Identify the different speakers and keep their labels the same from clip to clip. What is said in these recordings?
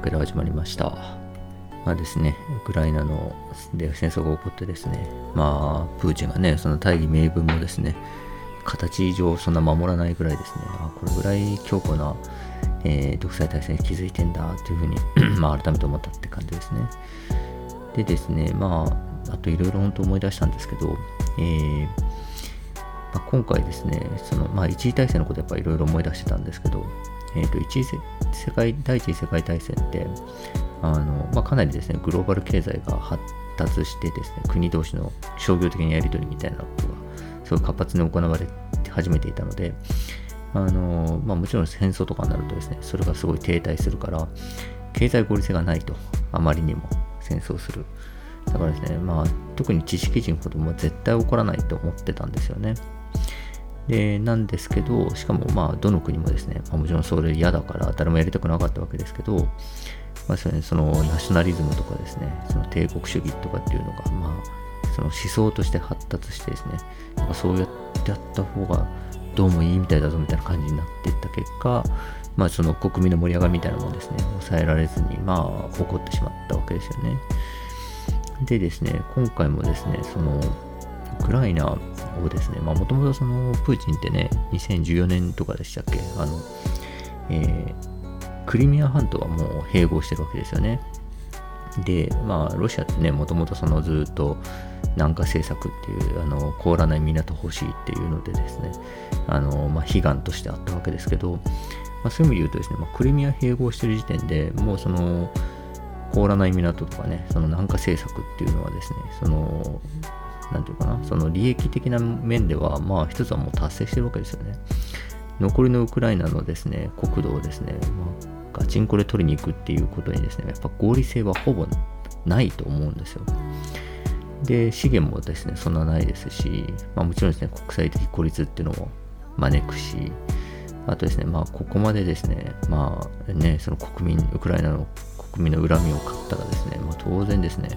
Speaker 1: わけで始まりました。まあですね、ウクライナので戦争が起こってですね、まあ、プーチンがね、その大義名分もですね、形上そんな守らないぐらいですね、あこれぐらい強固な、えー、独裁体制に気づいてんだというふうに まあ、改めて思ったって感じですね。でですね、まあ、あといろいろ本当思い出したんですけど、えーまあ、今回ですね、そのまあ、一次大戦のことやっぱいろいろ思い出してたんですけど、えーと、一次世界第一次世界大戦ってあの、まあ、かなりですねグローバル経済が発達してですね国同士の商業的なやり取りみたいなことがすごい活発に行われ始めていたのであの、まあ、もちろん戦争とかになるとですねそれがすごい停滞するから経済合理性がないとあまりにも戦争する。だからですねまあ特に知識人ほども絶対起こらないと思ってたんですよね。でなんですけど、しかもまあどの国もですね、まあ、もちろんそれ嫌だから誰もやりたくなかったわけですけど、まあそのナショナリズムとかですね、その帝国主義とかっていうのが、まあ、その思想として発達してですね、まあ、そうやってやった方がどうもいいみたいだぞみたいな感じになっていった結果、まあその国民の盛り上がりみたいなものですね、抑えられずに、まあ起こってしまったわけですよね。でですね、今回もですね、そのクライナをですね、もともとそのプーチンってね、2014年とかでしたっけ、あの、えー、クリミア半島はもう併合してるわけですよね。で、まあ、ロシアってね、もともとそのずっと南下政策っていう、あの、凍らない港欲しいっていうのでですね、あの、まあ、悲願としてあったわけですけど、まあ、そういう意味で言うとですね、まあ、クリミア併合してる時点でもうその、凍らない港とかね、その南下政策っていうのはですね、その、なんていうかな、その利益的な面では、まあ一つはもう達成してるわけですよね。残りのウクライナのですね、国土をですね、まあ、ガチンコで取りに行くっていうことにですね、やっぱ合理性はほぼないと思うんですよ。で、資源もですね、そんなないですし、まあもちろんですね、国際的孤立っていうのも招くし、あとですね、まあここまでですね、まあね、その国民、ウクライナの国民の恨みを買ったらですね、まあ当然ですね、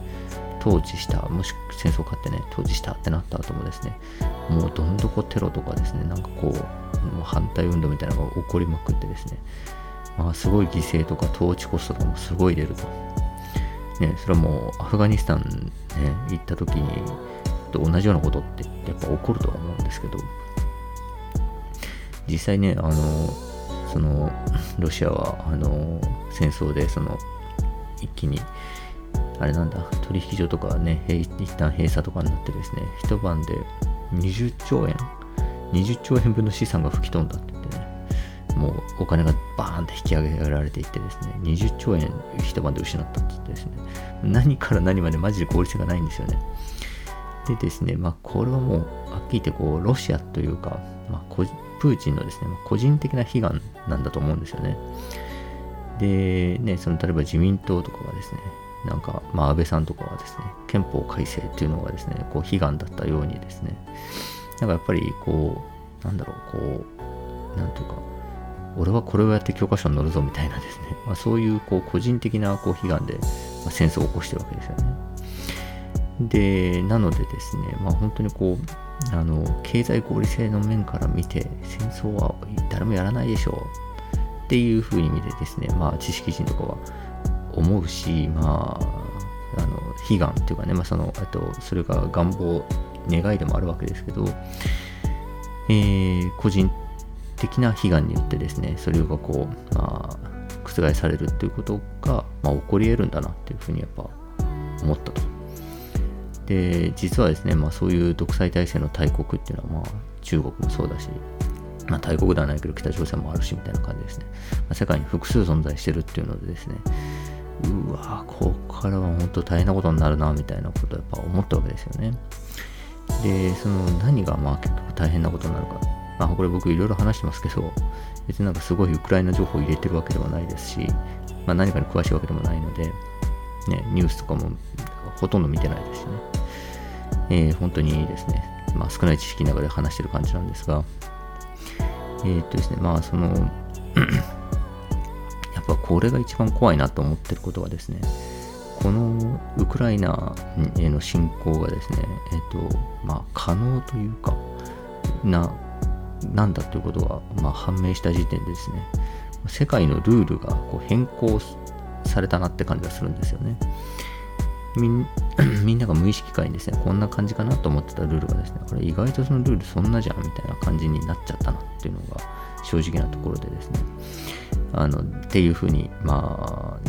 Speaker 1: 統治した、もし戦争勝ってね、統治したってなった後もですね、もうどんどこテロとかですね、なんかこう、もう反対運動みたいなのが起こりまくってですね、まあ、すごい犠牲とか統治コストとかもすごい出ると。ね、それはもうアフガニスタンね、行った時にと同じようなことってやっぱ起こるとは思うんですけど、実際ね、あの、その、ロシアは、あの、戦争で、その、一気にあれなんだ、取引所とかね、一旦閉鎖とかになってですね、一晩で20兆円、20兆円分の資産が吹き飛んだって言ってね、もうお金がバーンって引き上げられていってですね、20兆円一晩で失ったって言ってですね、何から何までマジで効率がないんですよね。でですね、まあこれはもう、はっきり言ってこう、ロシアというか、まあ、プーチンのですね、個人的な悲願なんだと思うんですよね。で、ね、その例えば自民党とかがですね、なんか、まあ、安倍さんとかはですね、憲法改正っていうのがですね、こう、悲願だったようにですね、なんかやっぱり、こう、なんだろう、こう、なんというか、俺はこれをやって教科書に載るぞみたいなですね、まあ、そういうこう個人的なこう悲願で、ま、戦争を起こしてるわけですよね。で、なのでですね、まあ本当にこう、あの、経済合理性の面から見て、戦争は誰もやらないでしょうっていうふうに見てですね、まあ知識人とかは、思うし、まあ、あの悲願っていうかね、まあ、そのあとそれが願望願いでもあるわけですけど、えー、個人的な悲願によってですねそれがこう、まあ、覆されるっていうことが、まあ、起こり得るんだなっていうふうにやっぱ思ったと。で実はですね、まあ、そういう独裁体制の大国っていうのは、まあ、中国もそうだし、まあ、大国ではないけど北朝鮮もあるしみたいな感じですね、まあ、世界に複数存在してるっていうのでですねうわここからは本当大変なことになるなみたいなことをやっぱ思ったわけですよね。でその何がまあ結局大変なことになるか。まあこれ僕いろいろ話してますけど別になんかすごいウクライナ情報を入れてるわけではないですし、まあ、何かに詳しいわけでもないので、ね、ニュースとかもほとんど見てないですしね、えー、本当にですね、まあ、少ない知識の中で話してる感じなんですが。えー、っとですねまあそのぱこれが一番怖いなと思ってることはですね、このウクライナへの侵攻がですね、えっ、と、まあ、可能というか、な、なんだということが、まあ、判明した時点でですね、世界のルールがこう変更されたなって感じがするんですよね。みん みんなが無意識化にですね、こんな感じかなと思ってたルールがですね、これ意外とそのルールそんなじゃんみたいな感じになっちゃったなっていうのが正直なところでですね、あの、っていうふうに、ま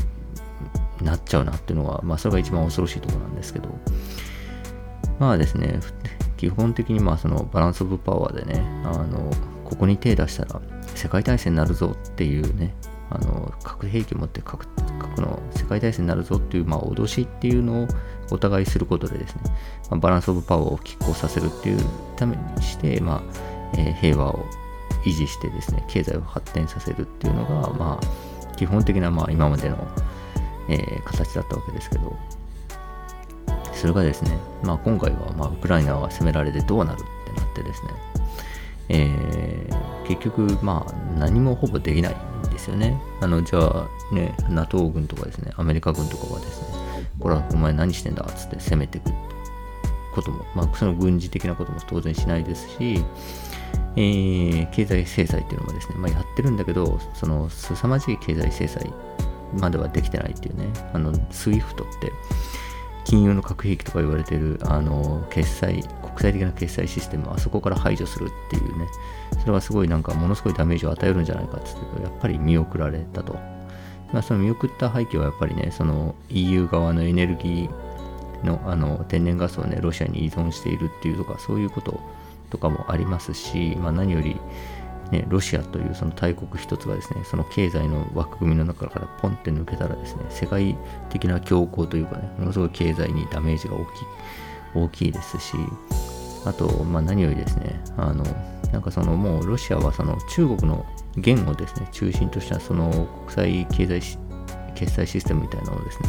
Speaker 1: あ、なっちゃうなっていうのが、まあ、それが一番恐ろしいところなんですけど、まあですね、基本的にまあそのバランスオブパワーでね、あの、ここに手出したら世界大戦になるぞっていうね、あの核兵器を持って核核の世界大戦になるぞっていう、まあ、脅しっていうのをお互いすることでですね、まあ、バランスオブパワーを拮抗させるっていうためにして、まあえー、平和を維持してですね経済を発展させるっていうのが、まあ、基本的な、まあ、今までの、えー、形だったわけですけどそれがですね、まあ、今回は、まあ、ウクライナが攻められてどうなるってなってですね、えー、結局、まあ、何もほぼできないんですよね。あの、じゃあ、ね、NATO 軍とかですね、アメリカ軍とかがですね、これはお前何してんだっつって攻めていくことも、まあ、その軍事的なことも当然しないですし、えー、経済制裁っていうのもですね、まあ、やってるんだけど、その凄まじい経済制裁まではできてないっていうね、あの、SWIFT って、金融の核兵器とか言われてる、あの、決済、国際的な決済システムをあそこから排除するっていうね、それはすごいなんかものすごいダメージを与えるんじゃないかって言ってやっぱり見送られたと。まあ、その見送った背景はやっぱりね、その EU 側のエネルギーのあの天然ガスをね、ロシアに依存しているっていうとか、そういうことをとかもありますし、まあ、何より、ね、ロシアというその大国一つがですね、その経済の枠組みの中からポンって抜けたらですね、世界的な強行というかね、ものすごい経済にダメージが大きい大きいですし、あと、まあ、何よりですね、あの、なんかそのもうロシアはその中国の元をですね、中心としたその国際経済決済システムみたいなのをですね、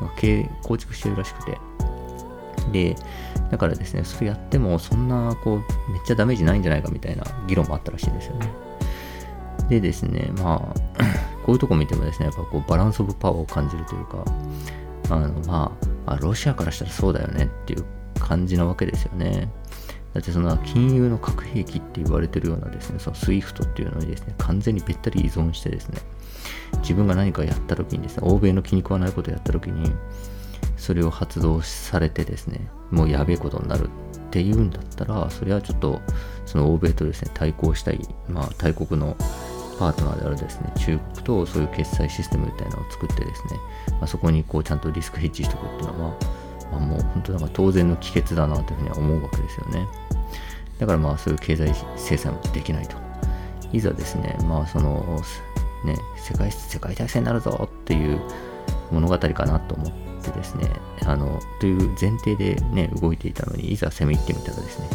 Speaker 1: なんか構築してるらしくて、で、だからですね、それやってもそんなこう、めっちゃダメージないんじゃないかみたいな議論もあったらしいんですよね。でですね、まあ、こういうとこ見てもですね、やっぱこうバランスオブパワーを感じるというか、あの、まあ、あロシアからしたらそうだよねっていう感じなわけですよね。だってその金融の核兵器って言われてるようなですね、その SWIFT っていうのにですね、完全にべったり依存してですね、自分が何かやった時にですね、欧米の気に食わないことをやった時に、それを発動されてですね、もうやべえことになるっていうんだったら、それはちょっと、その欧米とですね、対抗したい、まあ、大国のパートナーであるですね、中国とそういう決済システムみたいなのを作ってですね、まあ、そこにこうちゃんとリスクヘッジしておくっていうのは、まあ、もう本当なんか当然の帰結だなというふうには思うわけですよね。だからまあそういう経済制裁もできないと。いざですね、まあその、ね、世界世界大戦になるぞっていう物語かなと思ってですね、あの、という前提でね、動いていたのに、いざ攻め入ってみたらですね、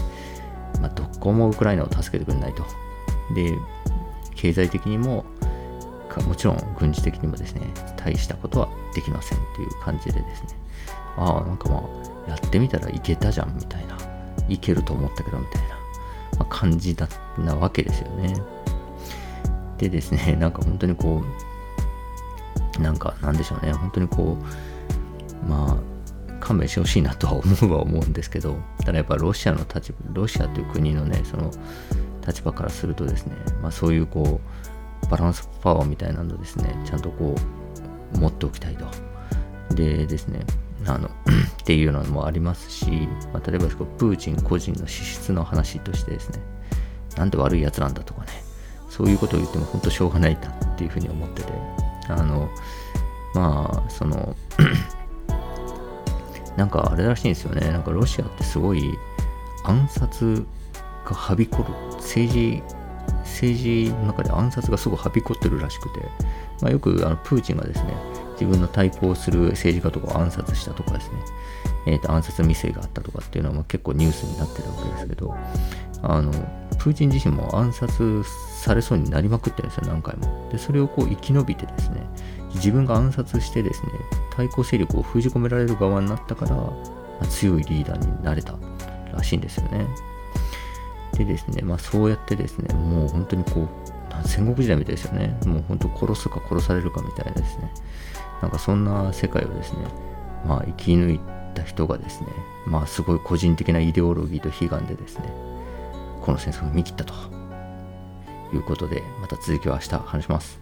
Speaker 1: まあ、どこもウクライナを助けてくれないと。で、経済的にも、もちろん軍事的にもですね、大したことはできませんっていう感じでですね、ああ、なんかまあ、やってみたらいけたじゃんみたいな、いけると思ったけどみたいな、まあ、感じだなわけですよね。でですね、なんか本当にこう、なんかなんでしょうね、本当にこう、まあ、勘弁してほしいなとは思うは思うんですけど、ただやっぱロシアの立場、ロシアという国のね、その立場からするとですね、まあそういうこう、バランスパワーみたいなのですね、ちゃんとこう、持っておきたいと。でですね、あの っていうのもありますし、まあ、例えばプーチン個人の資質の話としてですね、なんで悪いやつなんだとかね、そういうことを言っても本当しょうがないなっていうふうに思ってて、あの、まあ、その なんかあれらしいんですよね、なんかロシアってすごい暗殺がはびこる、政治、政治の中で暗殺がすごいはびこってるらしくて、まあ、よくあのプーチンがですね、自分の対抗する政治家とかを暗殺したとかですね、えー、と暗殺未遂があったとかっていうのは結構ニュースになってるわけですけど、あの、プーチン自身も暗殺されそうになりまくってるんですよ、何回も。で、それをこう生き延びてですね、自分が暗殺してですね、対抗勢力を封じ込められる側になったから、まあ、強いリーダーになれたらしいんですよね。でですね、まあそうやってですね、もう本当にこう、戦国時代みたいですよね。もう本当殺すか殺されるかみたいなですね。なんかそんな世界をですね、まあ生き抜いた人がですね、まあすごい個人的なイデオロギーと悲願でですね、この戦争を見切ったということで、また続きは明日話します。